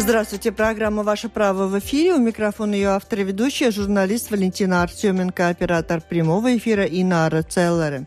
Здравствуйте, программа «Ваше право» в эфире. У микрофона ее автор и ведущая, журналист Валентина Артеменко, оператор прямого эфира Инара Целлеры.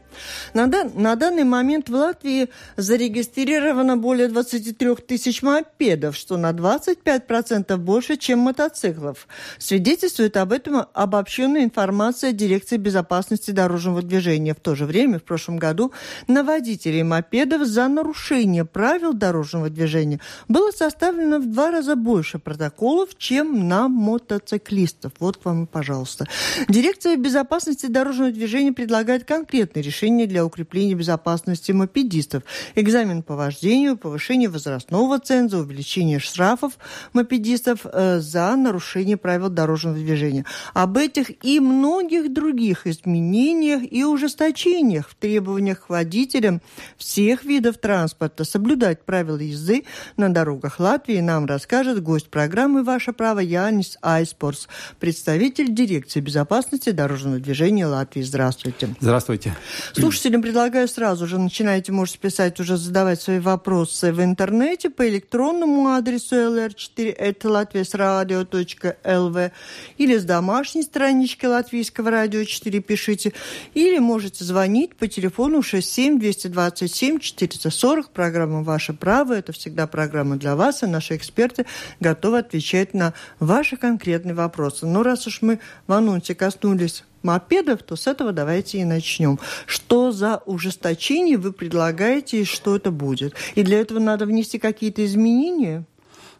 На, дан, на данный момент в Латвии зарегистрировано более 23 тысяч мопедов, что на 25% больше, чем мотоциклов. Свидетельствует об этом обобщенная информация Дирекции безопасности дорожного движения. В то же время, в прошлом году, на водителей мопедов за нарушение правил дорожного движения было составлено в два раза больше протоколов, чем на мотоциклистов. Вот вам, пожалуйста. Дирекция безопасности дорожного движения предлагает конкретные решения решения для укрепления безопасности мопедистов, экзамен по вождению, повышение возрастного ценза, увеличение штрафов мопедистов э, за нарушение правил дорожного движения. Об этих и многих других изменениях и ужесточениях в требованиях к водителям всех видов транспорта соблюдать правила езды на дорогах Латвии нам расскажет гость программы «Ваше право» Янис Айспорс, представитель дирекции безопасности дорожного движения Латвии. Здравствуйте. Здравствуйте. Слушателям предлагаю сразу же, начинайте, можете писать, уже задавать свои вопросы в интернете по электронному адресу lr4 это latviasradio.lv или с домашней странички Латвийского радио 4 пишите, или можете звонить по телефону 67 227 440. Программа «Ваше право». Это всегда программа для вас, и наши эксперты готовы отвечать на ваши конкретные вопросы. Но раз уж мы в анонсе коснулись мопедов, то с этого давайте и начнем. Что за ужесточение вы предлагаете и что это будет? И для этого надо внести какие-то изменения?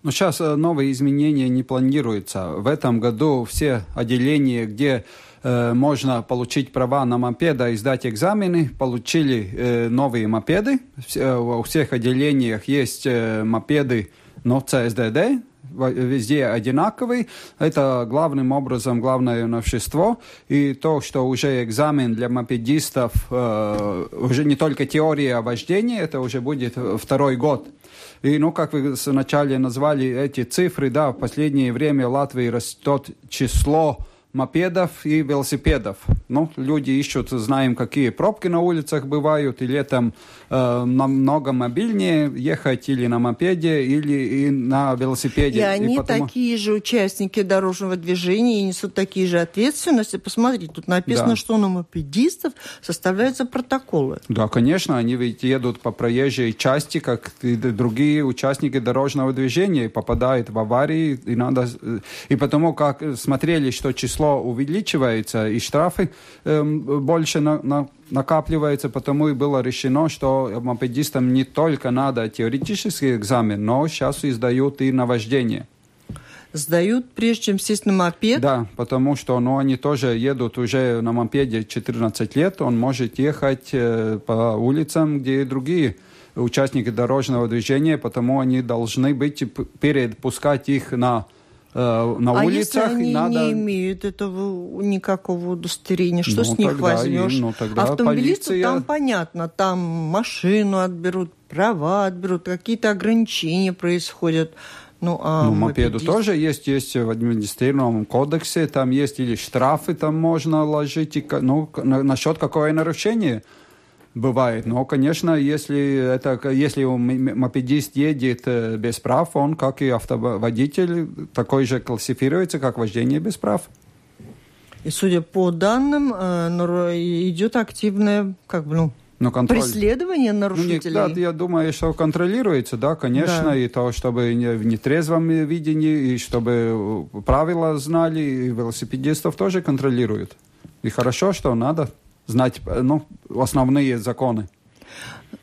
Ну, сейчас э, новые изменения не планируются. В этом году все отделения, где э, можно получить права на мопеда и сдать экзамены, получили э, новые мопеды. Все, э, у всех отделениях есть э, мопеды, но CSDD, везде одинаковый. Это главным образом главное новшество. И то, что уже экзамен для мопедистов, э, уже не только теория вождения, это уже будет второй год. И, ну, как вы вначале назвали эти цифры, да, в последнее время в Латвии растет число мопедов и велосипедов. Ну, люди ищут, знаем, какие пробки на улицах бывают, и летом э, намного мобильнее ехать или на мопеде, или и на велосипеде. И они и потому... такие же участники дорожного движения и несут такие же ответственности. Посмотрите, тут написано, да. что на мопедистов составляются протоколы. Да, конечно, они ведь едут по проезжей части, как и другие участники дорожного движения, и попадают в аварии, и надо... И потому как смотрели, что число число увеличивается, и штрафы э, больше на, на, накапливаются, потому и было решено, что мопедистам не только надо теоретический экзамен, но сейчас издают и на вождение сдают, прежде чем сесть на мопед? Да, потому что ну, они тоже едут уже на мопеде 14 лет, он может ехать э, по улицам, где и другие участники дорожного движения, потому они должны быть, перед пускать их на э, на а улицах. Если они надо... не имеют этого никакого удостоверения, что ну, с них возьмешь? И, ну, Автомобилисту полиция... там понятно, там машину отберут, права отберут, какие-то ограничения происходят. Ну, а ну мопеду мопедист... тоже есть, есть в административном кодексе, там есть или штрафы там можно ложить, и, ну, на, насчет какое нарушение – Бывает. Но, конечно, если, это, если мопедист едет э, без прав, он, как и автоводитель, такой же классифицируется, как вождение без прав. И судя по данным, э, идет активное, как бы, ну, но контроль... Преследование нарушителей? Ну, да, я думаю, что контролируется, да, конечно, да. и то, чтобы не в нетрезвом видении, и чтобы правила знали, и велосипедистов тоже контролируют. И хорошо, что надо знать ну, основные законы.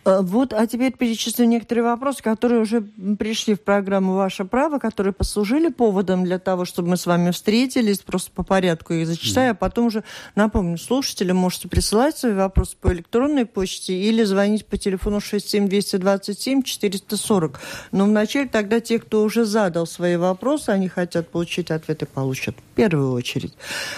Э, вот, а теперь перечислю некоторые вопросы, которые уже пришли в программу «Ваше право», которые послужили поводом для того, чтобы мы с вами встретились, просто по порядку их зачитаю, а потом уже напомню, слушателям можете присылать свои вопросы по электронной почте или звонить по телефону 67227-440. Но вначале тогда те, кто уже задал свои вопросы, они хотят получить ответы, получат в первую очередь.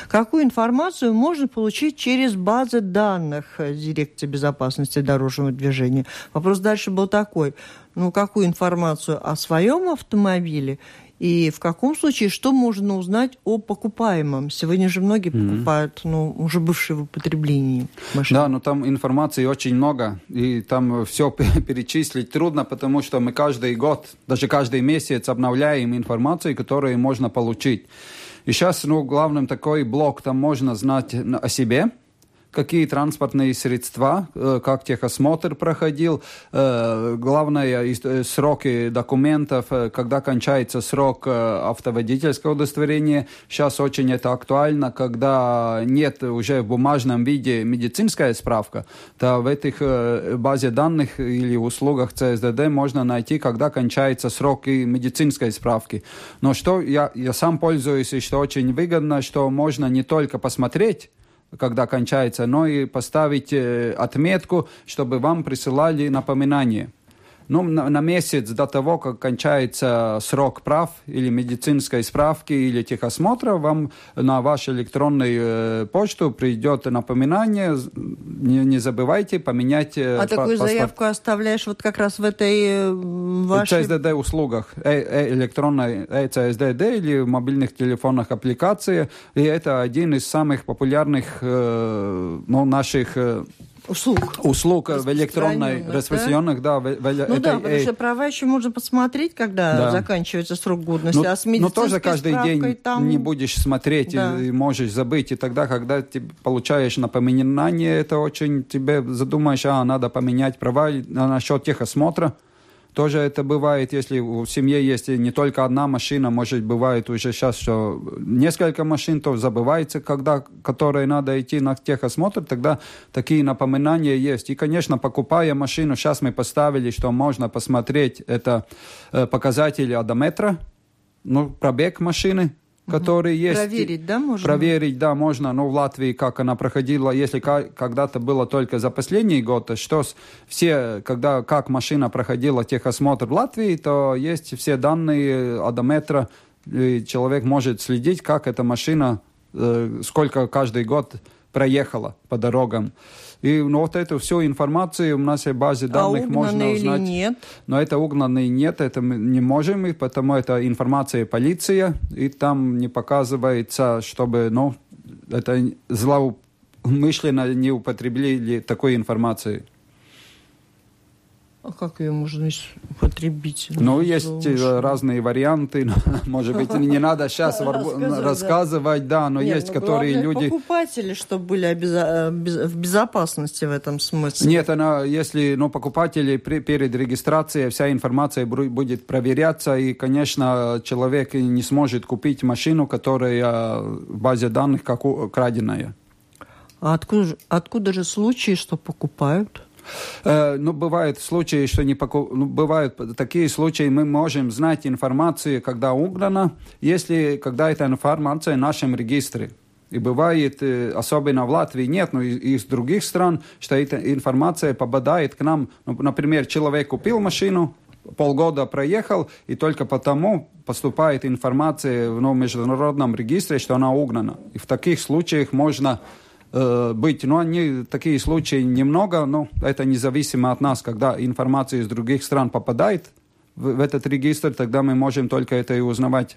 Какую информацию можно получить через базы данных Дирекции безопасности дорожного движения? Движения. Вопрос дальше был такой, ну, какую информацию о своем автомобиле и в каком случае, что можно узнать о покупаемом? Сегодня же многие покупают, ну, уже бывшие в употреблении машины. Да, но там информации очень много, и там все перечислить трудно, потому что мы каждый год, даже каждый месяц обновляем информацию, которую можно получить. И сейчас, ну, главным такой блок, там можно знать о себе, какие транспортные средства, э, как техосмотр проходил, э, главное, э, сроки документов, когда кончается срок автоводительского удостоверения. Сейчас очень это актуально, когда нет уже в бумажном виде медицинская справка, то в этих базе данных или услугах ЦСДД можно найти, когда кончается срок и медицинской справки. Но что я, я сам пользуюсь, и что очень выгодно, что можно не только посмотреть, когда кончается, но и поставить э, отметку, чтобы вам присылали напоминание ну, на, на месяц до того, как кончается срок прав или медицинской справки или техосмотра, вам на вашу электронную э, почту придет напоминание, не, не забывайте поменять э, А такую паспорт. заявку оставляешь вот как раз в этой э, вашей... CSDD услугах, э, э, электронной э, CSDD или в мобильных телефонах аппликации, и это один из самых популярных э, ну, наших э, услуг. Услуг в электронной, распространенных, да. да в, в, ну да, потому что права еще можно посмотреть, когда да. заканчивается срок годности, ну, а с Но тоже каждый день там... не будешь смотреть да. и можешь забыть. И тогда, когда ты получаешь напоминание, это очень тебе задумаешь, а, надо поменять права а насчет техосмотра. Тоже это бывает, если в семье есть не только одна машина, может, бывает уже сейчас, что несколько машин, то забывается, когда, которые надо идти на техосмотр, тогда такие напоминания есть. И, конечно, покупая машину, сейчас мы поставили, что можно посмотреть, это э, показатели одометра, ну, пробег машины, которые угу. есть. Проверить, да, можно? Проверить, да, можно. Но в Латвии, как она проходила, если когда-то было только за последний год, что все, когда, как машина проходила техосмотр в Латвии, то есть все данные одометра, и человек может следить, как эта машина, э, сколько каждый год проехала по дорогам. И ну, вот эту всю информацию у нас в базе а данных а можно узнать. нет? Но это угнанный нет, это мы не можем, и потому это информация полиция, и там не показывается, чтобы, ну, это злоумышленно не употребили такой информации. А как ее можно употребить? Ну, есть э, разные варианты. Может быть, не надо сейчас рассказывать, да, но есть, ну, которые люди... покупатели, чтобы были э, в безопасности в этом смысле. Нет, она, если ну, покупатели перед регистрацией вся информация будет проверяться, и, конечно, человек не сможет купить машину, которая в базе данных как краденая. А откуда, откуда же случаи, что покупают? Э, ну, бывают случаи, что не покуп... ну, бывают такие случаи, мы можем знать информацию, когда угнана, если когда эта информация в нашем регистре. И бывает, э, особенно в Латвии нет, но из других стран, что эта информация попадает к нам. Ну, например, человек купил машину, полгода проехал, и только потому поступает информация в ну, международном регистре, что она угнана. И в таких случаях можно э, быть. Но они, такие случаи немного, но это независимо от нас. Когда информация из других стран попадает в, в этот регистр, тогда мы можем только это и узнавать.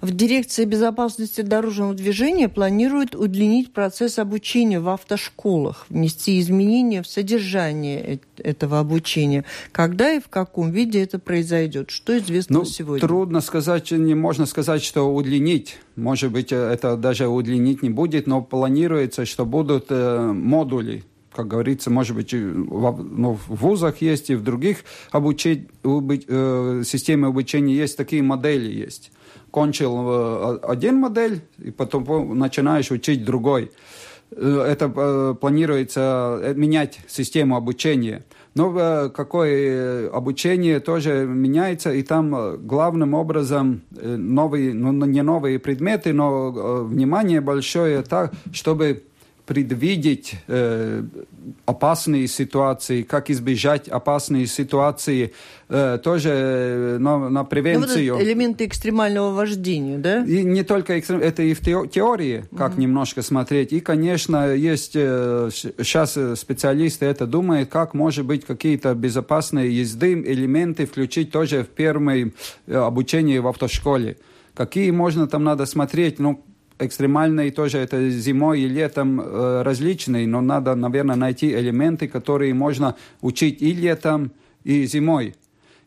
В Дирекции безопасности дорожного движения планируют удлинить процесс обучения в автошколах, внести изменения в содержание этого обучения. Когда и в каком виде это произойдет? Что известно ну, сегодня? Трудно сказать, не можно сказать, что удлинить. Может быть, это даже удлинить не будет, но планируется, что будут э, модули как говорится, может быть, в, ну, в вузах есть и в других обучи, обуч, э, системе обучения есть такие модели есть кончил э, один модель, и потом начинаешь учить другой. Э, это э, планируется менять систему обучения. Но какое обучение тоже меняется, и там главным образом новые, ну не новые предметы, но внимание большое так, чтобы предвидеть э, опасные ситуации, как избежать опасные ситуации, э, тоже э, на, на превенцию. Ну, вот элементы экстремального вождения, да? И не только экстрем... это и в теории, как mm-hmm. немножко смотреть. И, конечно, есть э, сейчас специалисты это думают, как, может быть, какие-то безопасные езды, элементы включить тоже в первое э, обучение в автошколе. Какие можно там надо смотреть, ну, экстремальные тоже это зимой и летом э, различные, но надо, наверное, найти элементы, которые можно учить и летом, и зимой.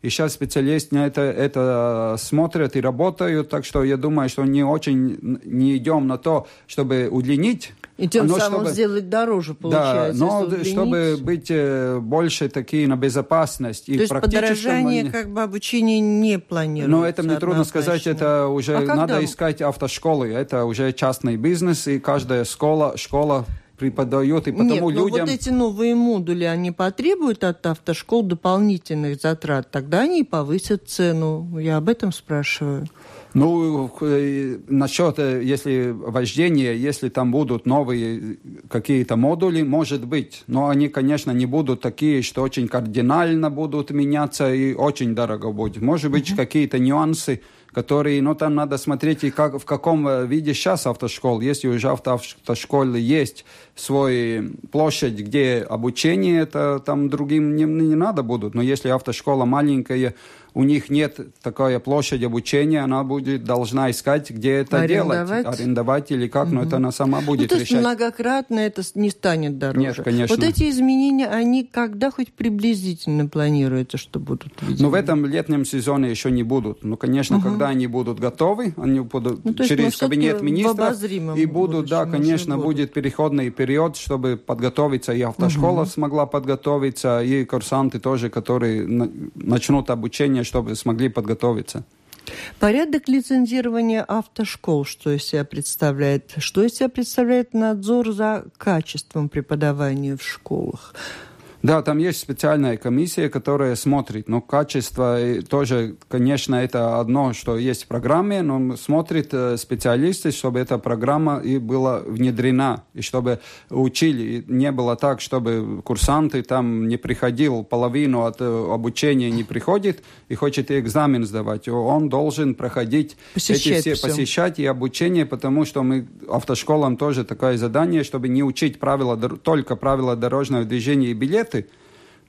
И сейчас специалисты на это, это смотрят и работают, так что я думаю, что не очень не идем на то, чтобы удлинить и тем но самым чтобы, сделать дороже, получается. Да, но чтобы быть э, больше такие на безопасность. То и есть подорожание как бы обучение не планируется? Но это мне трудно сказать, это уже а надо искать автошколы. Это уже частный бизнес, и каждая школа, школа преподает, и потому Нет, людям... вот эти новые модули, они потребуют от автошкол дополнительных затрат, тогда они и повысят цену. Я об этом спрашиваю. Ну, э, насчет, э, если вождение, если там будут новые какие-то модули, может быть. Но они, конечно, не будут такие, что очень кардинально будут меняться и очень дорого будет. Может быть, uh-huh. какие-то нюансы, которые, ну, там надо смотреть, и как, в каком э, виде сейчас автошкол. Если уже автошколы есть свой площадь, где обучение, это там другим не, не надо будут. Но если автошкола маленькая, у них нет такой площади обучения, она будет должна искать, где это арендовать. делать, арендовать или как, угу. но это она сама будет ну, то есть решать. многократно это не станет дороже. Нет, конечно. Вот эти изменения, они когда хоть приблизительно планируется, что будут? Видимо? Ну в этом летнем сезоне еще не будут. Ну, конечно, угу. когда они будут готовы, они будут ну, через кабинет министров и будут, да, конечно, будет переходный период, чтобы подготовиться, и автошкола угу. смогла подготовиться, и курсанты тоже, которые начнут обучение чтобы смогли подготовиться. Порядок лицензирования автошкол, что из себя представляет? Что из себя представляет надзор за качеством преподавания в школах? Да, там есть специальная комиссия, которая смотрит, но качество тоже, конечно, это одно, что есть в программе, но смотрит э, специалисты, чтобы эта программа и была внедрена, и чтобы учили. И не было так, чтобы курсанты там не приходил, половину от э, обучения не приходит и хочет экзамен сдавать. Он должен проходить посещать эти все, все. посещать и обучение, потому что мы автошколам тоже такое задание, чтобы не учить правила, только правила дорожного движения и билеты, проекты,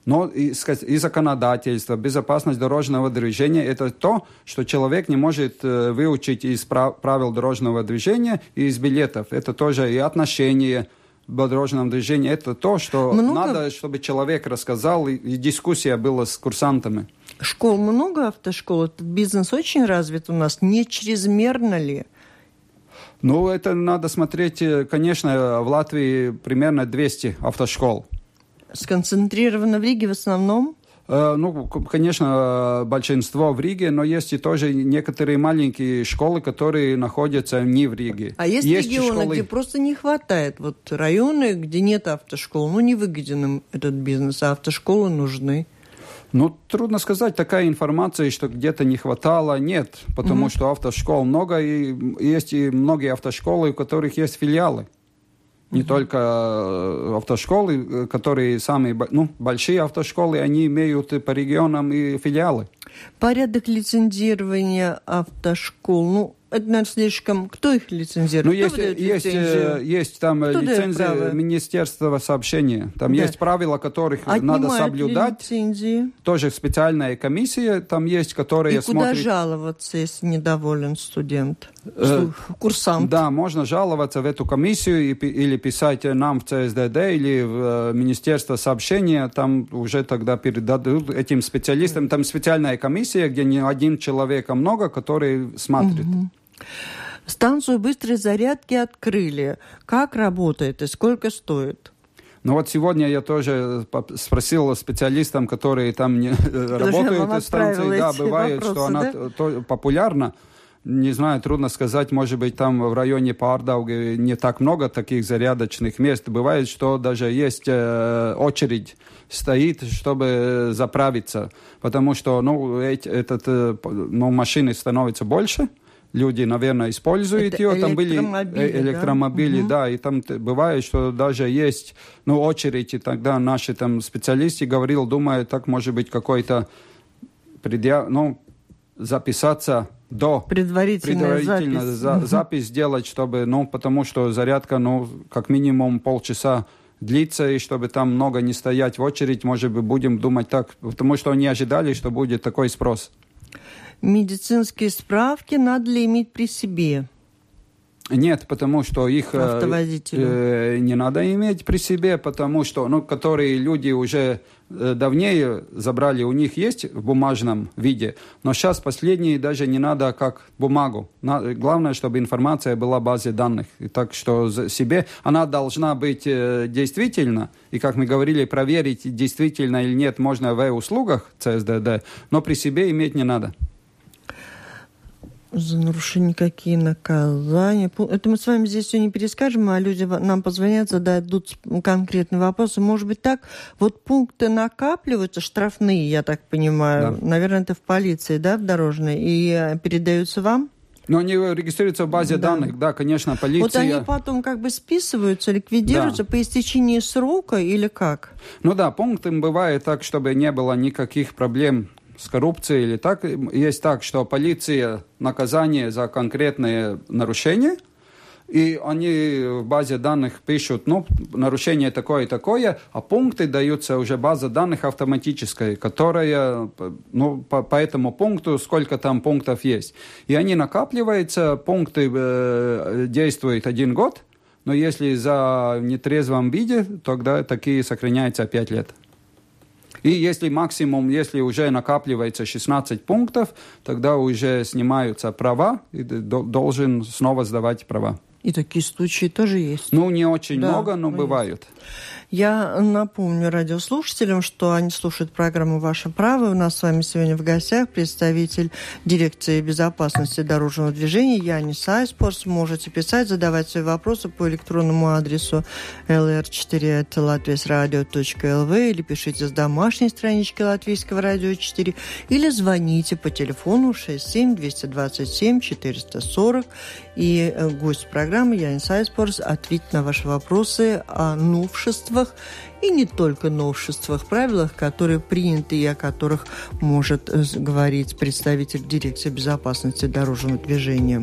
но и, и законодательство, безопасность дорожного движения – это то, что человек не может э, выучить из правил дорожного движения и из билетов. Это тоже и отношения в дорожном движении. Это то, что много... надо, чтобы человек рассказал, и, и дискуссия была с курсантами. Школ много, автошкол. Этот бизнес очень развит у нас. Не чрезмерно ли? Ну, это надо смотреть, э, конечно, в Латвии примерно 200 автошкол сконцентрировано в Риге в основном? Э, ну, конечно, большинство в Риге, но есть и тоже некоторые маленькие школы, которые находятся не в Риге. А есть, есть регионы, школы... где просто не хватает, вот районы, где нет автошкол, ну, не выгоден им этот бизнес, а автошколы нужны. Ну, трудно сказать, такая информация, что где-то не хватало, нет, потому mm-hmm. что автошкол много, и есть и многие автошколы, у которых есть филиалы. Не только э, автошколы, э, которые самые ну, большие автошколы, они имеют по регионам и филиалы. Порядок лицензирования автошкол, ну, это, наверное, слишком... Кто их лицензирует? Ну, есть, есть, э, есть там Кто лицензия Министерства сообщения. Там да. есть правила, которых Отнимают надо соблюдать. лицензии? Тоже специальная комиссия там есть, которая И куда жаловаться, если недоволен студент? Э, курсант? Да, можно жаловаться в эту комиссию и, или писать нам в ЦСДД или в э, Министерство сообщения. Там уже тогда передадут этим специалистам. Там специальная комиссия, где не один человек, а много, который смотрит. Угу. Станцию быстрой зарядки открыли. Как работает и сколько стоит? Ну вот сегодня я тоже спросил специалистам, которые там не работают в станции, да, бывает, вопросы, что она да? то, популярна. Не знаю, трудно сказать, может быть, там в районе Пардауги не так много таких зарядочных мест. Бывает, что даже есть э, очередь стоит, чтобы заправиться, потому что, ну, эти, этот, э, ну, машины становятся больше, люди, наверное, используют Это ее. Там были электромобили, да? да, и там бывает, что даже есть, ну, очередь, и тогда наши там специалисты говорил, думаю, так может быть какой-то предъяв... ну, записаться до предварительная запись. За, запись сделать, чтобы, ну, потому что зарядка, ну, как минимум полчаса длится, и чтобы там много не стоять в очередь, может быть, будем думать так, потому что они ожидали, что будет такой спрос. Медицинские справки надо ли иметь при себе? Нет, потому что их э, э, не надо иметь при себе, потому что, ну, которые люди уже э, давнее забрали, у них есть в бумажном виде, но сейчас последние даже не надо как бумагу. На, главное, чтобы информация была в базе данных. И так что себе она должна быть э, действительно, и как мы говорили, проверить, действительно или нет, можно в услугах ЦСДД, но при себе иметь не надо за нарушение какие наказания. Это мы с вами здесь все не перескажем, а люди нам позвонят, зададут конкретные вопросы. Может быть так, вот пункты накапливаются, штрафные, я так понимаю. Да. Наверное, это в полиции, да, в дорожной, и э, передаются вам? Но они регистрируются в базе да. данных, да, конечно, полиция. Вот они потом как бы списываются, ликвидируются да. по истечении срока или как? Ну да, пунктом бывает так, чтобы не было никаких проблем с коррупцией или так. Есть так, что полиция наказание за конкретные нарушения, и они в базе данных пишут, ну, нарушение такое и такое, а пункты даются уже база данных автоматическая, которая, ну, по, по этому пункту, сколько там пунктов есть. И они накапливаются, пункты э, действуют один год, но если за нетрезвом виде, тогда такие сохраняются 5 лет. И если максимум, если уже накапливается 16 пунктов, тогда уже снимаются права, и должен снова сдавать права. И такие случаи тоже есть. Ну, не очень да, много, но бывают. Я напомню радиослушателям, что они слушают программу «Ваше право». У нас с вами сегодня в гостях представитель дирекции безопасности дорожного движения Янис Айспорс. Можете писать, задавать свои вопросы по электронному адресу lr4.latviasradio.lv или пишите с домашней странички Латвийского радио 4 или звоните по телефону 67 227 440 и э, гость программы Янис Айспорс ответит на ваши вопросы о новшествах новшествах и не только новшествах, правилах, которые приняты и о которых может э, говорить представитель дирекции безопасности дорожного движения.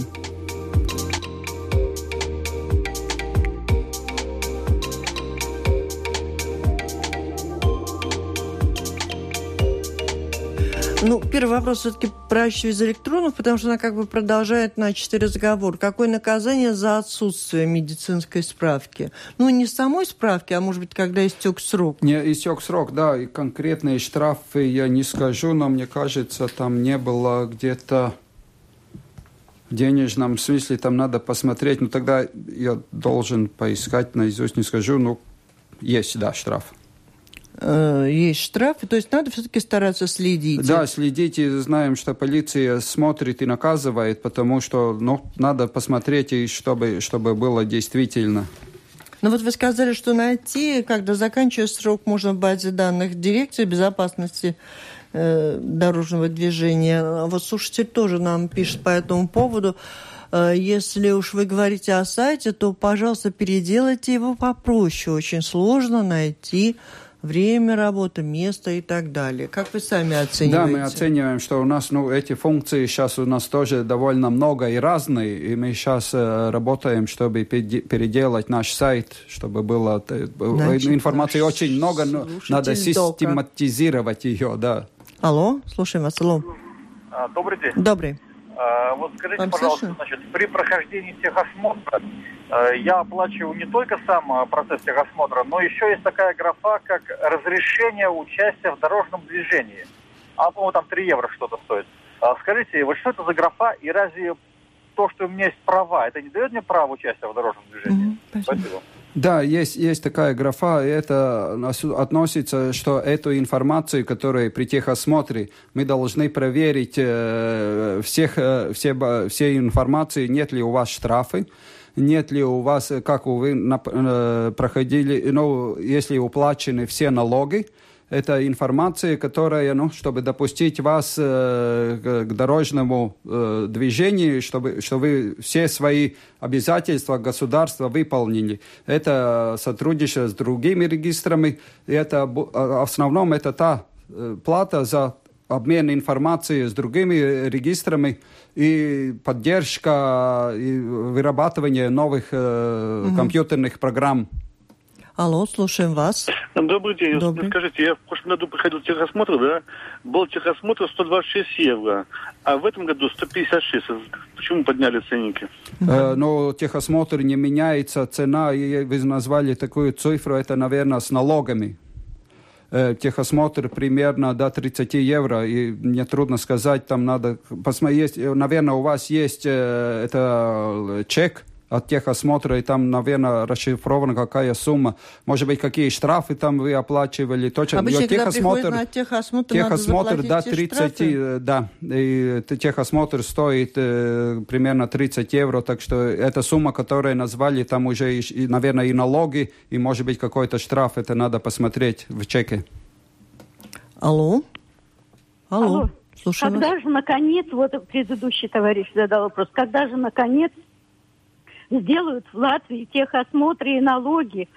Ну, первый вопрос все-таки про из электронов, потому что она как бы продолжает начатый разговор. Какое наказание за отсутствие медицинской справки? Ну, не самой справки, а может быть, когда истек срок? Не, истек срок, да, и конкретные штрафы я не скажу, но мне кажется, там не было где-то в денежном смысле, там надо посмотреть, но тогда я должен поискать, наизусть не скажу, но есть, да, штраф. Э, есть штрафы, то есть надо все-таки стараться следить. Да, следить, и знаем, что полиция смотрит и наказывает, потому что ну, надо посмотреть, и чтобы, чтобы было действительно. Ну вот вы сказали, что найти, когда заканчивается срок, можно в базе данных дирекции безопасности э, дорожного движения. Вот слушатель тоже нам пишет по этому поводу. Э, если уж вы говорите о сайте, то, пожалуйста, переделайте его попроще. Очень сложно найти время работы, место и так далее. Как вы сами оцениваете? Да, мы оцениваем, что у нас ну, эти функции сейчас у нас тоже довольно много и разные, и мы сейчас э, работаем, чтобы переделать наш сайт, чтобы было э, Значит, информации очень много, но надо систематизировать ее, да. Алло, слушаем вас, алло. А, добрый день. Добрый. А, вот скажите, Вам пожалуйста, слышно? значит, при прохождении техосмотра э, я оплачиваю не только сам э, процесс техосмотра, но еще есть такая графа, как разрешение участия в дорожном движении. А, по-моему, там 3 евро что-то стоит. А, скажите, вот что это за графа, и разве то, что у меня есть права, это не дает мне право участия в дорожном движении? Mm-hmm, спасибо. Да, есть, есть такая графа, и это относится, что эту информацию, которая при техосмотре, мы должны проверить э, всех, э, все, все информации, нет ли у вас штрафы, нет ли у вас, как вы э, проходили, ну, если уплачены все налоги, это информация, которая, ну, чтобы допустить вас э, к дорожному э, движению, чтобы, чтобы вы все свои обязательства государства выполнили. Это сотрудничество с другими регистрами. Это, в основном это та э, плата за обмен информацией с другими регистрами и поддержка и вырабатывание новых э, угу. компьютерных программ. Алло, слушаем вас. Добрый день. Добрый. Скажите, я в прошлом году проходил техосмотр, да? Был техосмотр 126 евро, а в этом году 156. Почему подняли ценники? Э, ну, техосмотр не меняется, цена, и вы назвали такую цифру, это, наверное, с налогами. Э, техосмотр примерно до 30 евро, и мне трудно сказать, там надо посмотреть, наверное, у вас есть э, это чек, от техосмотра, и там, наверное, расшифрована какая сумма. Может быть, какие штрафы там вы оплачивали. Точно. Обычно, техосмотр, на техосмотр, техосмотр до 30, штрафы? Э, да, и техосмотр стоит э, примерно 30 евро, так что эта сумма, которую назвали, там уже, и, наверное, и налоги, и, может быть, какой-то штраф, это надо посмотреть в чеке. Алло? Алло. Алло. Слушаю когда же, наконец, вот предыдущий товарищ задал вопрос, когда же, наконец, сделают в Латвии техосмотры и налоги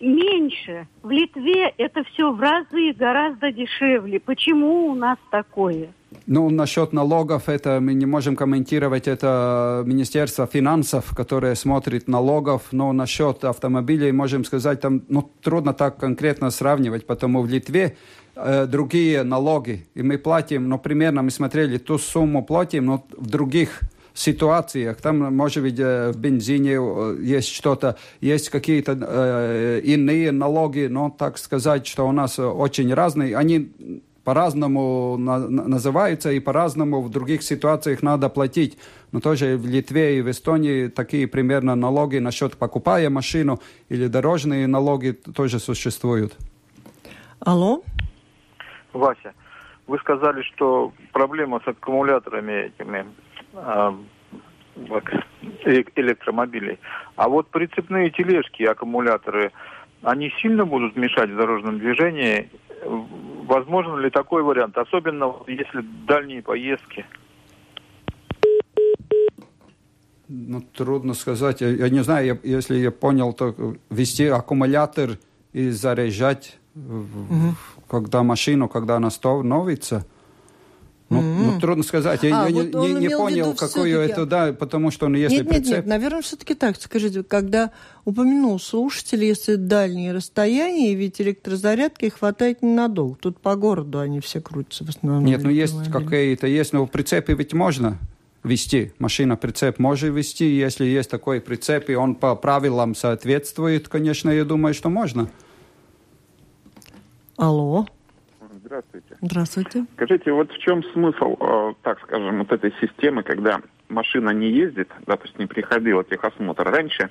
меньше. В Литве это все в разы гораздо дешевле. Почему у нас такое? Ну, насчет налогов, это мы не можем комментировать, это Министерство финансов, которое смотрит налогов, но насчет автомобилей можем сказать, там ну, трудно так конкретно сравнивать, потому в Литве э, другие налоги, и мы платим, ну, примерно мы смотрели, ту сумму платим, но в других ситуациях. Там, может быть, в бензине есть что-то, есть какие-то э, иные налоги, но так сказать, что у нас очень разные. Они по-разному на, называются и по-разному в других ситуациях надо платить. Но тоже в Литве и в Эстонии такие примерно налоги насчет покупая машину или дорожные налоги тоже существуют. Алло? Вася, вы сказали, что проблема с аккумуляторами этими электромобилей. А вот прицепные тележки, аккумуляторы, они сильно будут мешать в дорожном движении? Возможно ли такой вариант? Особенно если дальние поездки. Ну, трудно сказать. Я, я не знаю, я, если я понял, то вести аккумулятор и заряжать, угу. когда машину, когда она становится – ну, mm-hmm. ну, трудно сказать. Я, а, я вот не, не понял, какое это, да, потому что, ну, если нет, прицеп... Нет, нет, наверное, все-таки так. Скажите, когда упомянул слушатель, если дальние расстояния, ведь электрозарядки хватает ненадолго. Тут по городу они все крутятся в основном. Нет, ну, есть какие-то, есть, но прицепы ведь можно вести. Машина прицеп может вести, если есть такой прицеп, и он по правилам соответствует, конечно, я думаю, что можно. Алло. Здравствуйте. Здравствуйте. Скажите, вот в чем смысл, э, так скажем, вот этой системы, когда машина не ездит, да, то есть не приходила техосмотр раньше,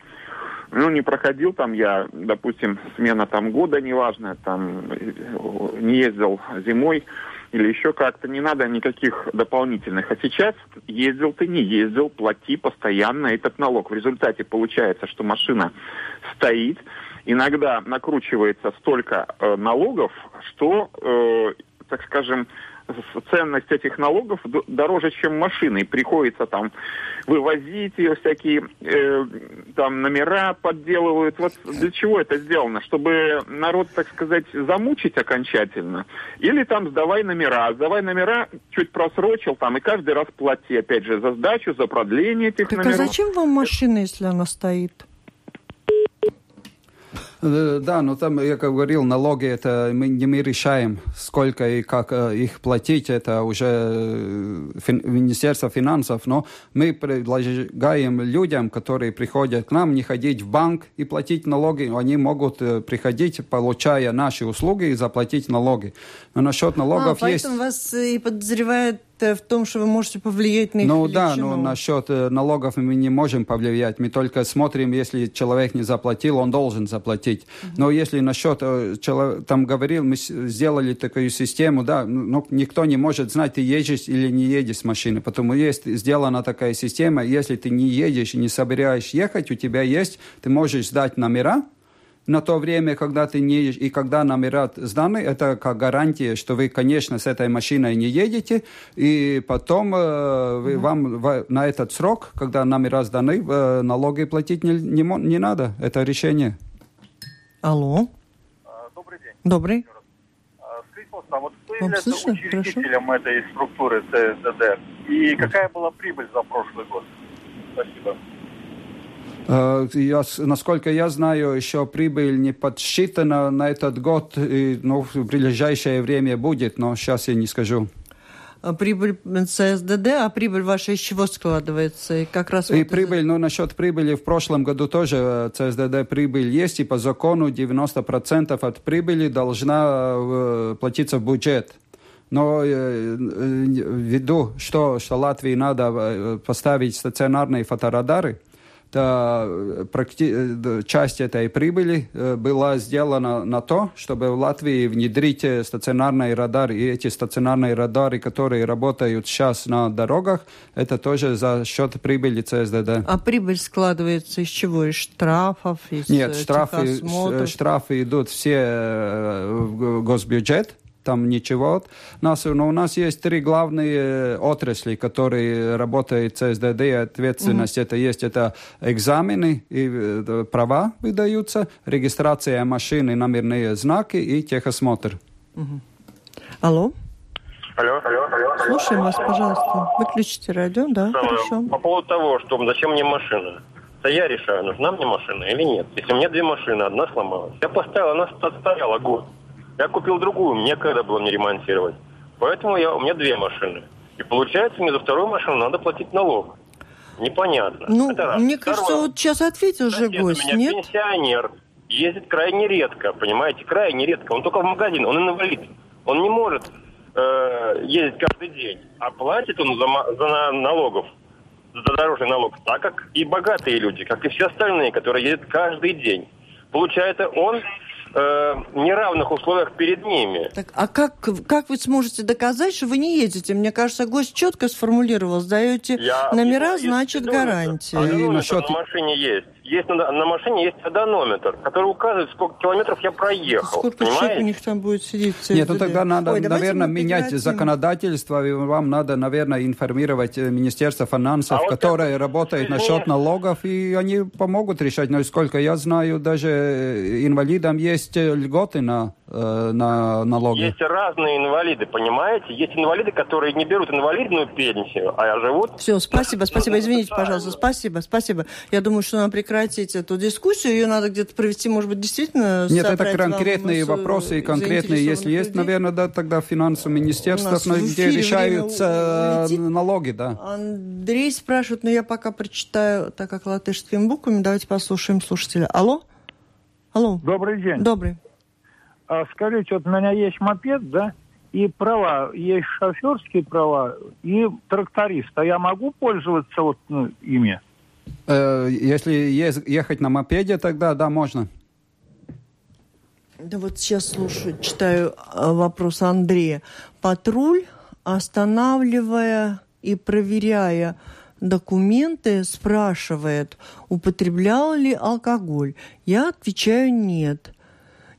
ну, не проходил там я, допустим, смена там года, неважно, там не ездил зимой или еще как-то, не надо никаких дополнительных. А сейчас ездил ты, не ездил, плати постоянно этот налог. В результате получается, что машина стоит, иногда накручивается столько э, налогов, что, э, так скажем, ценность этих налогов дороже, чем машины. И приходится там вывозить ее, всякие э, там номера подделывают. Вот для чего это сделано? Чтобы народ, так сказать, замучить окончательно? Или там сдавай номера. Сдавай номера, чуть просрочил там, и каждый раз плати, опять же, за сдачу, за продление этих так номеров. Так а зачем вам машина, если она стоит? Э, да, но там, я как говорил, налоги это мы не мы решаем, сколько и как э, их платить, это уже э, фин, Министерство финансов, но мы предлагаем людям, которые приходят к нам, не ходить в банк и платить налоги, они могут приходить, получая наши услуги и заплатить налоги. Но насчет налогов а, есть... поэтому вас и подозревают в том, что вы можете повлиять на их Ну величину. да, но насчет налогов мы не можем повлиять. Мы только смотрим, если человек не заплатил, он должен заплатить. Uh-huh. Но если насчет, там говорил, мы сделали такую систему, да, ну, никто не может знать, ты едешь или не едешь с машины. Потому есть сделана такая система, если ты не едешь и не собираешь ехать, у тебя есть, ты можешь сдать номера, на то время, когда ты не едешь, и когда номера сданы, это как гарантия, что вы, конечно, с этой машиной не едете, и потом э, вы, вам в, на этот срок, когда номера сданы, э, налоги платить не, не, не надо. Это решение. Алло. А, добрый день. Добрый. А, скажите, вот кто является слышно? учредителем Хорошо. этой структуры ЦСДД? И какая была прибыль за прошлый год? Спасибо. Э, я, насколько я знаю, еще прибыль не подсчитана на этот год, и, ну, в ближайшее время будет, но сейчас я не скажу. А прибыль ЦСДД, а прибыль ваша из чего складывается? И как раз и вот прибыль, ну, насчет прибыли в прошлом году тоже э, ЦСДД прибыль есть, и по закону 90% от прибыли должна э, платиться в бюджет. Но э, ввиду, что, что Латвии надо поставить стационарные фоторадары, то э, практи... часть этой прибыли э, была сделана на то, чтобы в Латвии внедрить э, стационарные радары. И эти стационарные радары, которые работают сейчас на дорогах, это тоже за счет прибыли ЦСДД. А прибыль складывается из чего? Из штрафов? Из Нет, штрафы, штрафы идут все в госбюджет там ничего. Нас, но у нас есть три главные отрасли, которые работают ЦСДД, ответственность mm-hmm. это есть, это экзамены и э, права выдаются, регистрация машины, номерные знаки и техосмотр. Mm-hmm. Алло? Алло, алло, алло. Слушаем вас, пожалуйста. Выключите радио, да, Самое, хорошо. По поводу того, что зачем мне машина. Это я решаю, нужна мне машина или нет. Если у меня две машины, одна сломалась. Я поставил, она стояла год. Я купил другую, мне когда было не ремонтировать. Поэтому я, у меня две машины. И получается, мне за вторую машину надо платить налог. Непонятно. Ну, мне кажется, Второе. вот сейчас ответил же гость, у меня нет? пенсионер, ездит крайне редко, понимаете, крайне редко. Он только в магазин, он инвалид. Он не может э, ездить каждый день, а платит он за, за налогов, за дорожный налог, так как и богатые люди, как и все остальные, которые ездят каждый день. Получается, он э, неравных условиях перед ними. Так, а как, как вы сможете доказать, что вы не едете? Мне кажется, гость четко сформулировал, сдаете Я номера, значит гарантия. А и насчет... на машине есть есть на, на машине есть одонометр, который указывает, сколько километров я проехал. Сколько понимаете? человек у них там будет сидеть? Нет, ну тогда надо, Ой, наверное, менять законодательство, и вам надо, наверное, информировать э, Министерство финансов, а которое вот работает насчет налогов, и они помогут решать. Но сколько я знаю, даже э, инвалидам есть э, льготы на э, на налоги? Есть разные инвалиды, понимаете? Есть инвалиды, которые не берут инвалидную пенсию, а живут... Все, спасибо, спасибо. Извините, пожалуйста, спасибо, спасибо. Я думаю, что нам прекратить эту дискуссию. Ее надо где-то провести, может быть, действительно... Нет, это конкретные вопросы и конкретные, если есть, наверное, да, тогда финансовое министерство, где решаются налоги, да. Андрей спрашивает, но я пока прочитаю, так как латышскими буквами, давайте послушаем слушателя. Алло? Алло. Добрый день. Добрый. А, скажите, вот у меня есть мопед, да, и права, есть шоферские права и тракторист. А я могу пользоваться вот ну, ими? Э, если ехать на мопеде, тогда да, можно. Да вот сейчас слушаю, читаю э, вопрос Андрея. Патруль, останавливая и проверяя документы, спрашивает, употреблял ли алкоголь. Я отвечаю нет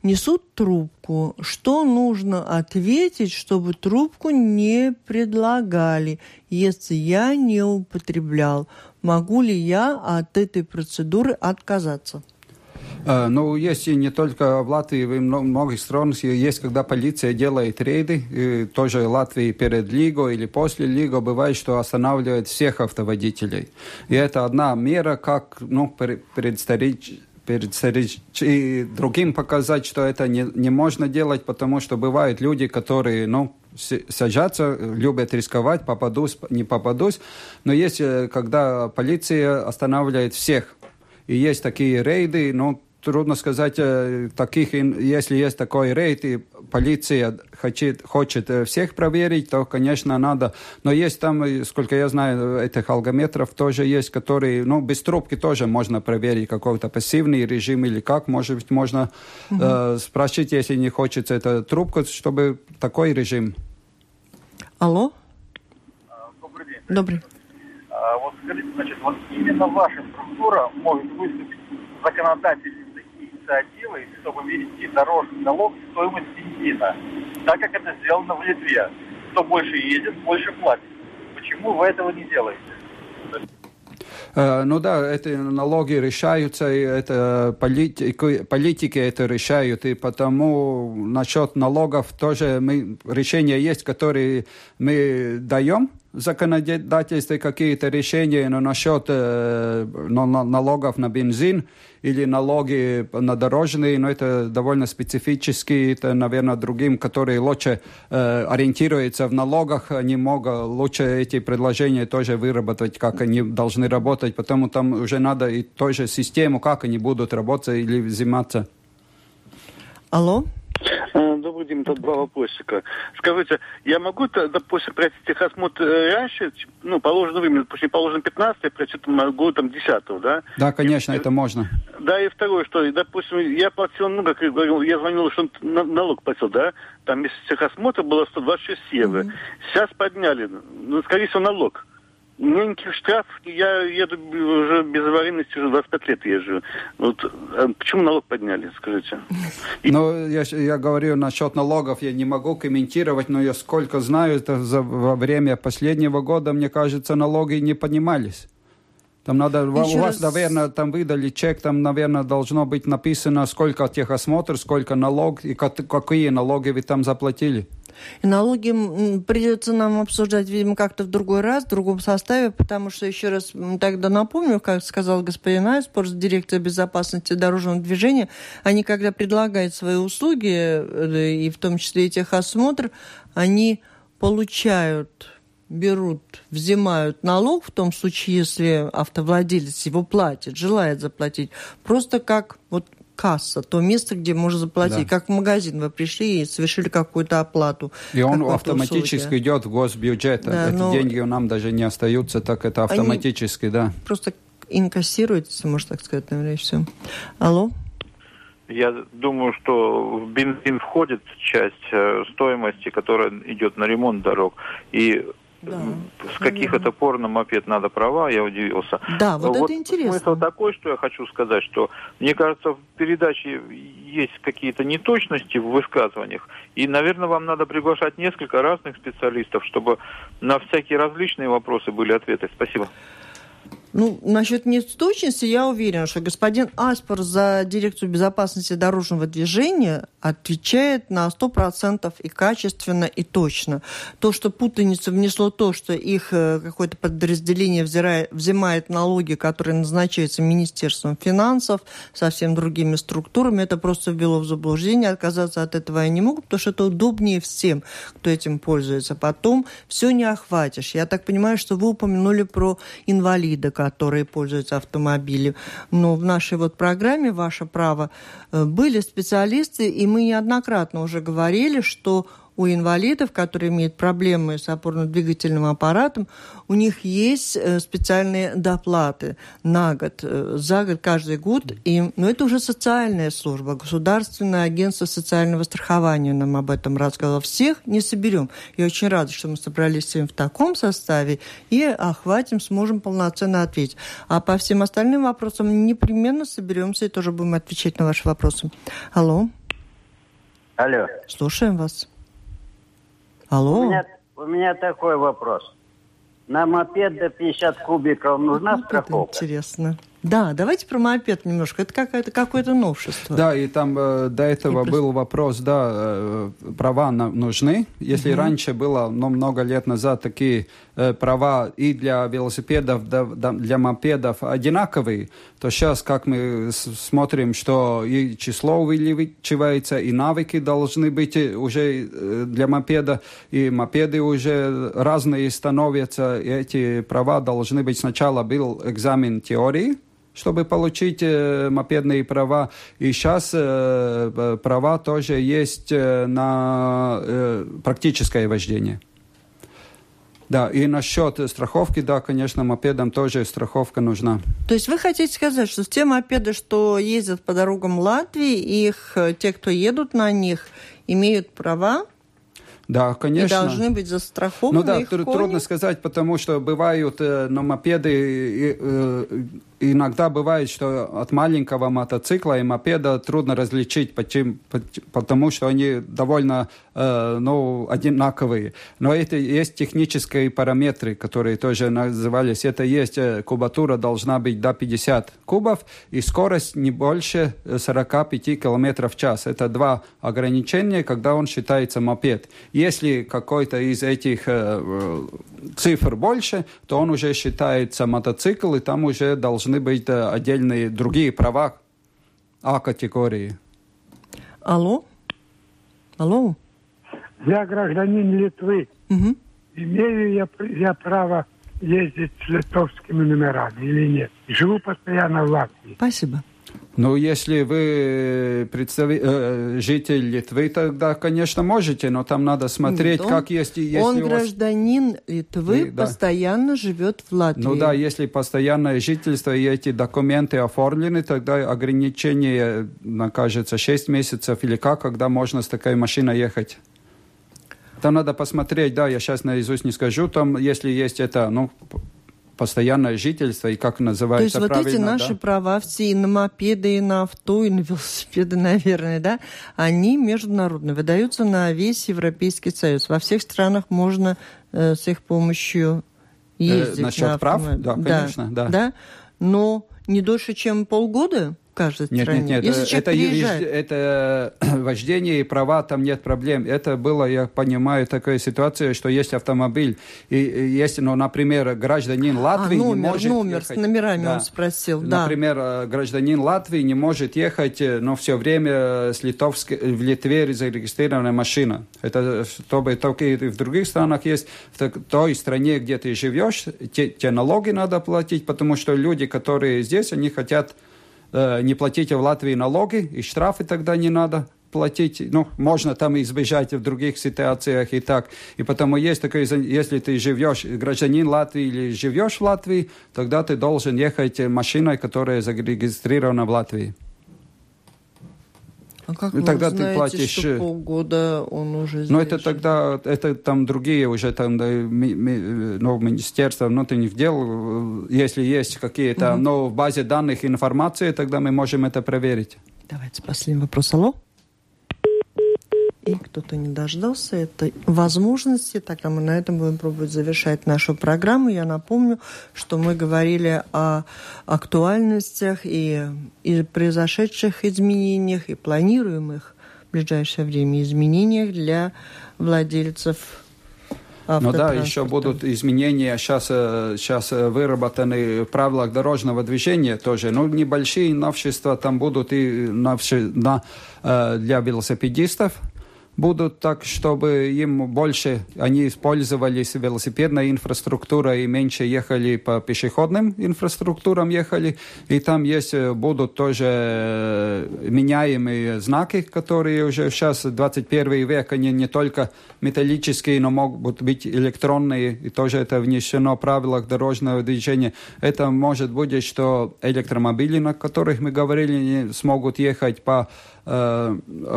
несут трубку. Что нужно ответить, чтобы трубку не предлагали, если я не употреблял? Могу ли я от этой процедуры отказаться? Uh, ну, есть и не только в Латвии, в многих странах есть, когда полиция делает рейды, тоже в Латвии перед Лигой или после Лиго бывает, что останавливает всех автоводителей. И это одна мера, как ну, предстарить перед и другим показать, что это не, не можно делать, потому что бывают люди, которые, ну, сажаться, любят рисковать, попадусь, не попадусь. Но есть, э, когда полиция останавливает всех. И есть такие рейды, ну, трудно сказать, э, таких, если есть такой рейд, и полиция хочет, хочет э, всех проверить, то, конечно, надо. Но есть там, э, сколько я знаю, этих алгометров тоже есть, которые, ну, без трубки тоже можно проверить какой-то пассивный режим или как. Может быть, можно угу. э, спросить, если не хочется эту трубку, чтобы такой режим. Алло? Добрый день. Добрый. А, вот скажите, значит, вот именно ваша структура может выступить законодательной инициативой, чтобы ввести дорожный налог в стоимость бензина, так как это сделано в Литве. Кто больше едет, больше платит. Почему вы этого не делаете? Э, ну да, эти налоги решаются, и это политики, политики это решают, и потому насчет налогов тоже мы, решения есть, которые мы даем, законодательстве какие-то решения, но насчет э, налогов на бензин или налоги на дорожные, но это довольно специфические, это, наверное, другим, которые лучше э, ориентируются в налогах, они могут лучше эти предложения тоже выработать, как они должны работать, потому там уже надо и тоже систему, как они будут работать или взиматься. Алло? Э, добрый день, тут два вопросика. Скажите, я могу, допустим, пройти техосмотр э, раньше, ну, положено время, допустим, положено 15, я пройти могу там 10, да? Да, конечно, и, это можно. Да, и второе, что, допустим, я платил, ну, как я говорил, я звонил, что он налог платил, да? Там, если техосмотр было 126 евро. Mm-hmm. Сейчас подняли, ну, скорее всего, налог. Маленький штраф, я еду уже без аварийности, уже 25 лет езжу. Вот а почему налог подняли, скажите? Ну, я, я говорю насчет налогов, я не могу комментировать, но я сколько знаю, это за, во время последнего года, мне кажется, налоги не поднимались. Там надо, Еще у вас, раз... наверное, там выдали чек, там, наверное, должно быть написано, сколько техосмотр, сколько налог и какие налоги вы там заплатили. И налоги придется нам обсуждать, видимо, как-то в другой раз, в другом составе, потому что, еще раз тогда напомню, как сказал господин Айспорс, директор безопасности дорожного движения, они, когда предлагают свои услуги, э, и в том числе и техосмотр, они получают берут, взимают налог в том случае, если автовладелец его платит, желает заплатить, просто как вот касса, то место, где можно заплатить. Да. Как в магазин вы пришли и совершили какую-то оплату. И он автоматически услуги. идет в госбюджет. Да, Эти но... деньги нам даже не остаются, так это автоматически, Они да. Просто инкассируется, можно так сказать, наверное, и все. Алло? Я думаю, что в бензин входит часть э, стоимости, которая идет на ремонт дорог. И да, с каких это пор на мопед надо права, я удивился. Да, вот, вот это интересно. Смысл такой, что я хочу сказать, что мне кажется, в передаче есть какие-то неточности в высказываниях, и, наверное, вам надо приглашать несколько разных специалистов, чтобы на всякие различные вопросы были ответы. Спасибо. Ну, насчет неточности я уверена, что господин Аспор за дирекцию безопасности дорожного движения отвечает на 100% и качественно, и точно. То, что путаницу внесло то, что их э, какое-то подразделение взирает, взимает налоги, которые назначаются Министерством финансов, совсем другими структурами, это просто ввело в заблуждение. Отказаться от этого я не могу, потому что это удобнее всем, кто этим пользуется. Потом все не охватишь. Я так понимаю, что вы упомянули про инвалида, которые пользуются автомобилем. Но в нашей вот программе «Ваше право» э, были специалисты, и мы неоднократно уже говорили, что у инвалидов, которые имеют проблемы с опорно-двигательным аппаратом, у них есть э, специальные доплаты на год, э, за год, каждый год. И, но ну, это уже социальная служба, Государственное агентство социального страхования нам об этом рассказало. Всех не соберем. Я очень рада, что мы собрались с в таком составе и охватим, сможем полноценно ответить. А по всем остальным вопросам непременно соберемся и тоже будем отвечать на ваши вопросы. Алло. Алло. Слушаем вас. Алло. У меня, у меня такой вопрос. На мопед до 50 кубиков нужна вот страховка? интересно. Да, давайте про мопед немножко. Это какое-то какое-то новшество. Да, и там э, до этого и был вопрос, да, э, права на, нужны. Если угу. раньше было, ну, много лет назад такие права и для велосипедов, для мопедов одинаковые, то сейчас, как мы смотрим, что и число увеличивается, и навыки должны быть уже э, для мопеда, и мопеды уже разные становятся, и эти права должны быть сначала был экзамен теории, чтобы получить э, мопедные права. И сейчас э, права тоже есть э, на э, практическое вождение. Да, и насчет страховки, да, конечно, мопедам тоже страховка нужна. То есть вы хотите сказать, что те мопеды, что ездят по дорогам Латвии, их, э, те, кто едут на них, имеют права да, конечно. И должны быть застрахованы. Ну да, трудно сказать, потому что бывают э, но мопеды, э, иногда бывает, что от маленького мотоцикла и мопеда трудно различить, потому что они довольно э, ну, одинаковые. Но это есть технические параметры, которые тоже назывались. Это есть э, кубатура должна быть до 50 кубов и скорость не больше 45 км в час. Это два ограничения, когда он считается мопед. Если какой-то из этих э, цифр больше, то он уже считается мотоцикл, и там уже должны быть э, отдельные другие права А-категории. Алло? Алло? Я гражданин Литвы. Угу. Имею я, я право ездить с литовскими номерами или нет? Живу постоянно в Латвии. Спасибо. Ну, если вы представи... э, житель Литвы, тогда, конечно, можете, но там надо смотреть, Нет, он, как есть... Если он гражданин вас... Литвы, Вы, постоянно да. живет в Латвии. Ну да, если постоянное жительство и эти документы оформлены, тогда ограничение, кажется, 6 месяцев или как, когда можно с такой машиной ехать. Там надо посмотреть, да, я сейчас наизусть не скажу, там, если есть это, ну, постоянное жительство и как называется То есть вот эти наши да? права все и на мопеды, и на авто, и на велосипеды, наверное, да, они международные, выдаются на весь Европейский Союз. Во всех странах можно э, с их помощью э, ездить. Э, насчет на прав? Да, конечно, да. да. Но не дольше, чем полгода? Каждой нет, стране. Нет, нет, Если это, это, это вождение и права, там нет проблем. Это было, я понимаю, такая ситуация, что есть автомобиль, и есть, ну, например, гражданин а, Латвии а, номер, не может номер ехать. с номерами да. он спросил, да. Например, э, гражданин Латвии не может ехать, э, но все время с литовской, в Литве зарегистрирована машина. Это чтобы только и в других странах есть. В той стране, где ты живешь, те, те налоги надо платить, потому что люди, которые здесь, они хотят Э, не платите в Латвии налоги, и штрафы тогда не надо платить. Ну, можно там избежать в других ситуациях и так. И потому есть такое, если ты живешь, гражданин Латвии или живешь в Латвии, тогда ты должен ехать машиной, которая зарегистрирована в Латвии. А как и тогда знаете, ты платишь... что э, полгода он уже? Ну, это тогда, это там другие уже, там, да, ми, ми, ну, Министерство внутренних дел, если есть какие-то, угу. но в базе данных информации, тогда мы можем это проверить. Давайте последний вопрос. Алло? И кто-то не дождался этой возможности, тогда мы на этом будем пробовать завершать нашу программу. Я напомню, что мы говорили о актуальностях и, и произошедших изменениях, и планируемых в ближайшее время изменениях для владельцев ну да, еще будут изменения. Сейчас, сейчас выработаны правила дорожного движения тоже. Ну, небольшие новшества там будут и новши, на, э, для велосипедистов будут так, чтобы им больше они использовались велосипедной инфраструктурой и меньше ехали по пешеходным инфраструктурам ехали. И там есть, э, будут тоже э, меняемые знаки, которые уже сейчас 21 век, они не только металлические, но могут быть электронные, и тоже это внесено в правилах дорожного движения. Это может быть, что электромобили, на которых мы говорили, смогут ехать по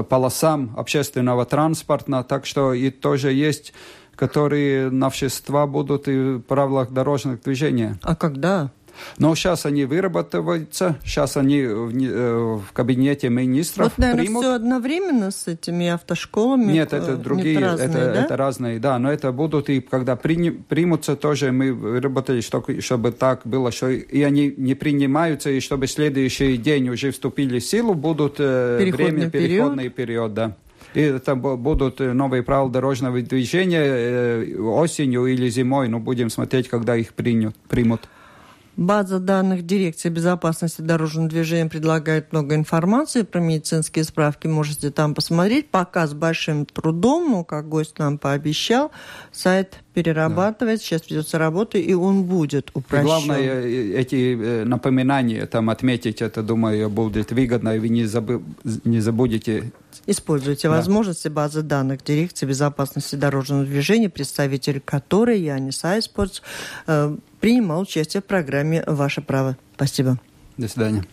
полосам общественного транспорта, так что и тоже есть, которые новшества будут и в правилах дорожного движения. А когда? Но сейчас они вырабатываются, сейчас они в, э, в кабинете министров вот, наверное, примут. все одновременно с этими автошколами? Нет, это другие, Нет, разные, это, да? это разные, да, но это будут и когда при, примутся тоже, мы выработали, что, чтобы так было, что и они не принимаются, и чтобы следующий день уже вступили в силу, будут э, переходный время, период? переходный период, да. И это будут новые правила дорожного движения э, осенью или зимой, но будем смотреть, когда их принят, примут. База данных Дирекции безопасности дорожного движения предлагает много информации про медицинские справки. Можете там посмотреть. Пока с большим трудом, но, как гость нам пообещал, сайт перерабатывает, да. сейчас ведется работа, и он будет упрощен. И главное, э, эти э, напоминания там отметить, это, думаю, будет выгодно, и вы не, забы, не забудете. Используйте да. возможности базы данных Дирекции безопасности дорожного движения, представитель которой, Янис Айспортс, э, принимал участие в программе «Ваше право». Спасибо. До свидания.